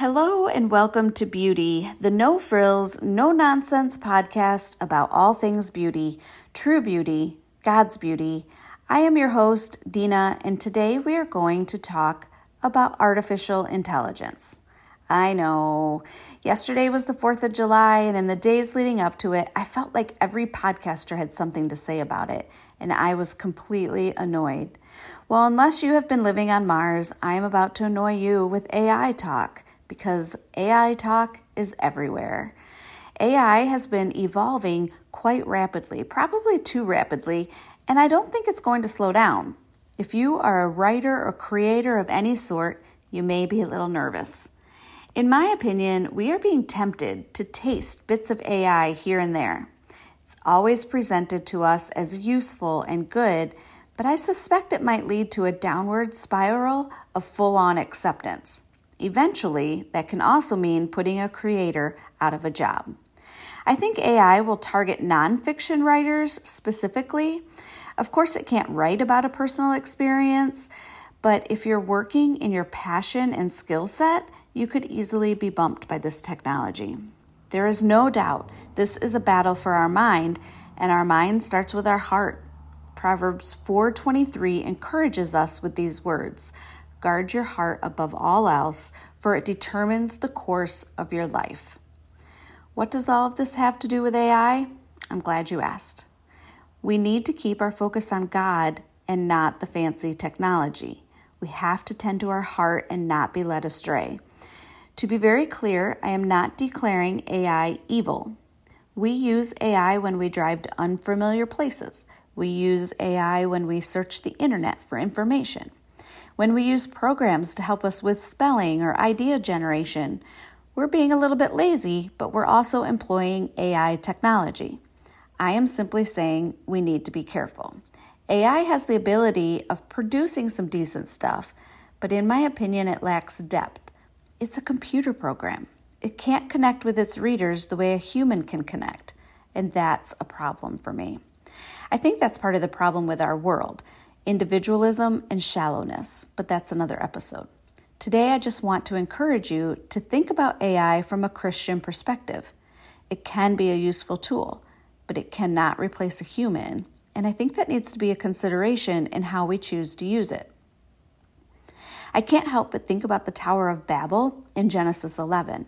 Hello and welcome to Beauty, the no frills, no nonsense podcast about all things beauty, true beauty, God's beauty. I am your host, Deanna, and today we are going to talk about artificial intelligence. I know. Yesterday was the 4th of July, and in the days leading up to it, I felt like every podcaster had something to say about it, and I was completely annoyed. Well, unless you have been living on Mars, I am about to annoy you with AI talk because AI talk is everywhere. AI has been evolving quite rapidly, probably too rapidly, and I don't think it's going to slow down. If you are a writer or creator of any sort, you may be a little nervous. In my opinion, we are being tempted to taste bits of AI here and there. It's always presented to us as useful and good, but I suspect it might lead to a downward spiral of full on acceptance. Eventually, that can also mean putting a creator out of a job. I think AI will target nonfiction writers specifically. Of course, it can't write about a personal experience, but if you're working in your passion and skill set, you could easily be bumped by this technology. There is no doubt this is a battle for our mind, and our mind starts with our heart. Proverbs 4:23 encourages us with these words: Guard your heart above all else, for it determines the course of your life. What does all of this have to do with AI? I'm glad you asked. We need to keep our focus on God and not the fancy technology. We have to tend to our heart and not be led astray. To be very clear, I am not declaring AI evil. We use AI when we drive to unfamiliar places. We use AI when we search the internet for information when we use programs to help us with spelling or idea generation, we're being a little bit lazy, but we're also employing AI technology. I am simply saying we need to be careful. AI has the ability of producing some decent stuff, but in my opinion, it lacks depth. It's a computer program. It can't connect with its readers the way a human can connect, and that's a problem for me. I think that's part of the problem with our world individualism, and shallowness, but that's another episode. Today, I just want to encourage you to think about AI from a Christian perspective. It can be a useful tool, but it cannot replace a human, and I think that needs to be a consideration in how we choose to use it. I can't help but think about the Tower of Babel in Genesis 11.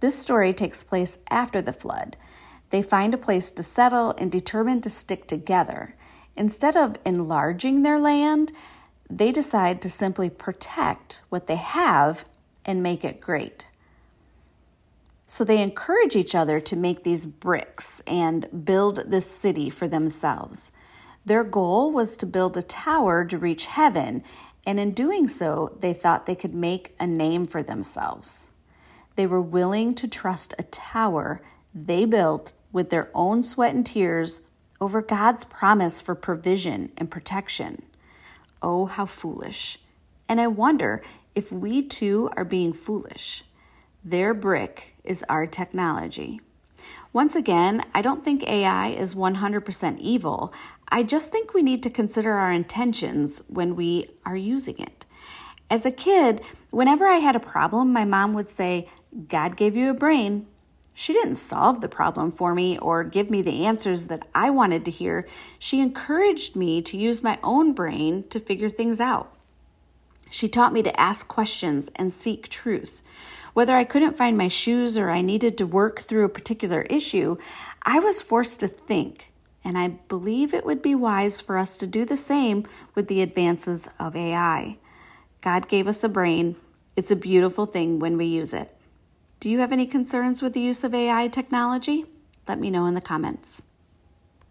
This story takes place after the flood. They find a place to settle and determine to stick together. Instead of enlarging their land, they decide to simply protect what they have and make it great. So they encourage each other to make these bricks and build this city for themselves. Their goal was to build a tower to reach heaven, and in doing so, they thought they could make a name for themselves. They were willing to trust a tower they built with their own sweat and tears over God's promise for provision and protection. Oh, how foolish. And I wonder if we too are being foolish. Their brick is our technology. Once again, I don't think AI is 100% evil. I just think we need to consider our intentions when we are using it. As a kid, whenever I had a problem, my mom would say, God gave you a brain, she didn't solve the problem for me or give me the answers that I wanted to hear. She encouraged me to use my own brain to figure things out. She taught me to ask questions and seek truth. Whether I couldn't find my shoes or I needed to work through a particular issue, I was forced to think. And I believe it would be wise for us to do the same with the advances of AI. God gave us a brain. It's a beautiful thing when we use it. Do you have any concerns with the use of AI technology? Let me know in the comments.